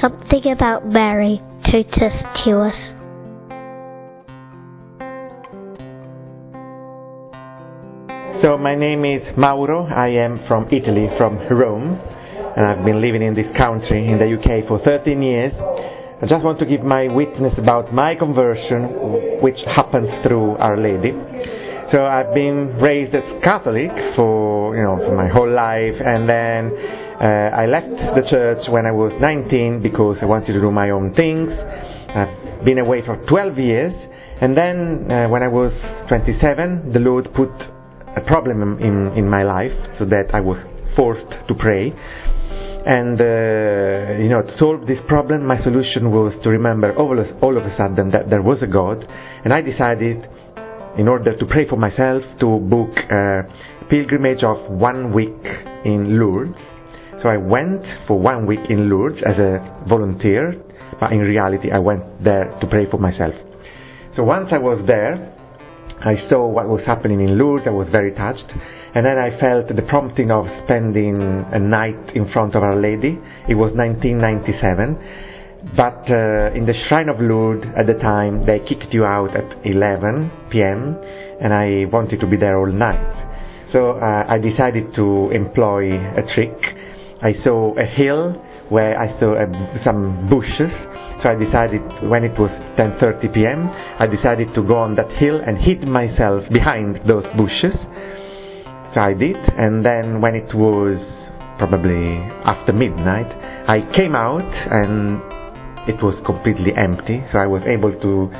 something about Mary totus tuus. So my name is Mauro. I am from Italy, from Rome, and I've been living in this country in the UK for 13 years. I just want to give my witness about my conversion, which happens through Our Lady. So I've been raised as Catholic for you know for my whole life, and then I left the church when I was 19 because I wanted to do my own things. I've been away for 12 years, and then uh, when I was 27, the Lord put a problem in, in my life so that I was forced to pray. And uh, you know, to solve this problem, my solution was to remember all of, all of a sudden that there was a God, and I decided, in order to pray for myself, to book a pilgrimage of one week in Lourdes. So I went for one week in Lourdes as a volunteer, but in reality, I went there to pray for myself. So once I was there, I saw what was happening in Lourdes, I was very touched, and then I felt the prompting of spending a night in front of Our Lady. It was 1997, but uh, in the Shrine of Lourdes at the time they kicked you out at 11 p.m., and I wanted to be there all night. So uh, I decided to employ a trick. I saw a hill where I saw uh, some bushes so I decided when it was 10:30 p.m. I decided to go on that hill and hid myself behind those bushes. So I did, and then when it was probably after midnight, I came out and it was completely empty. So I was able to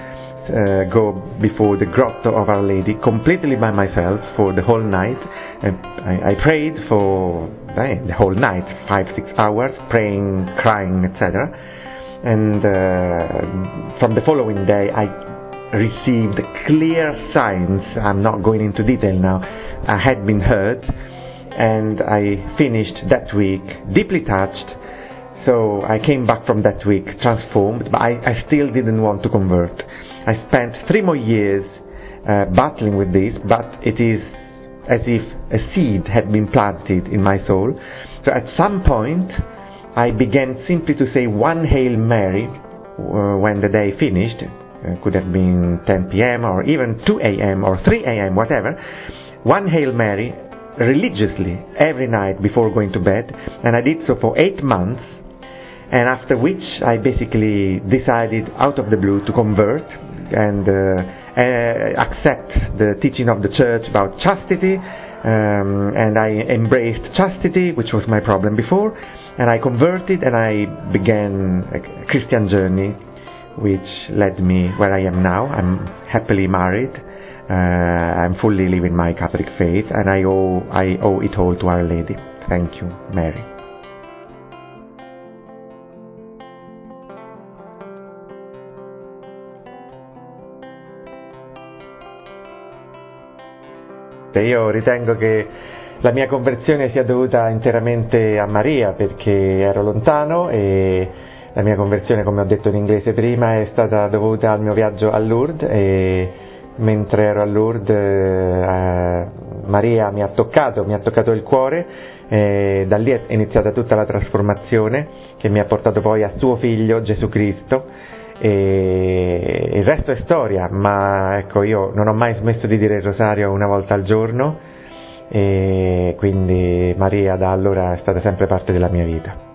uh, go before the grotto of Our Lady completely by myself for the whole night. And I, I prayed for eh, the whole night, five, six hours, praying, crying, etc and uh, from the following day I received clear signs. I'm not going into detail now. I had been hurt, and I finished that week deeply touched. So I came back from that week transformed, but I, I still didn't want to convert. I spent three more years uh, battling with this, but it is as if a seed had been planted in my soul. So at some point, I began simply to say one Hail Mary uh, when the day finished. Uh, could have been 10 p.m. or even 2 a.m. or 3 a.m., whatever. One Hail Mary religiously every night before going to bed, and I did so for eight months. And after which, I basically decided out of the blue to convert and uh, accept the teaching of the church about chastity. Um, and I embraced chastity, which was my problem before and I converted and I began a Christian journey which led me where I am now. I'm happily married. Uh, I'm fully living my Catholic faith and I owe, I owe it all to Our Lady. Thank you, Mary. Io ritengo che La mia conversione sia dovuta interamente a Maria perché ero lontano e la mia conversione, come ho detto in inglese prima, è stata dovuta al mio viaggio a Lourdes e mentre ero a Lourdes eh, Maria mi ha toccato, mi ha toccato il cuore e da lì è iniziata tutta la trasformazione che mi ha portato poi a suo figlio Gesù Cristo e il resto è storia, ma ecco io non ho mai smesso di dire il rosario una volta al giorno e quindi Maria da allora è stata sempre parte della mia vita.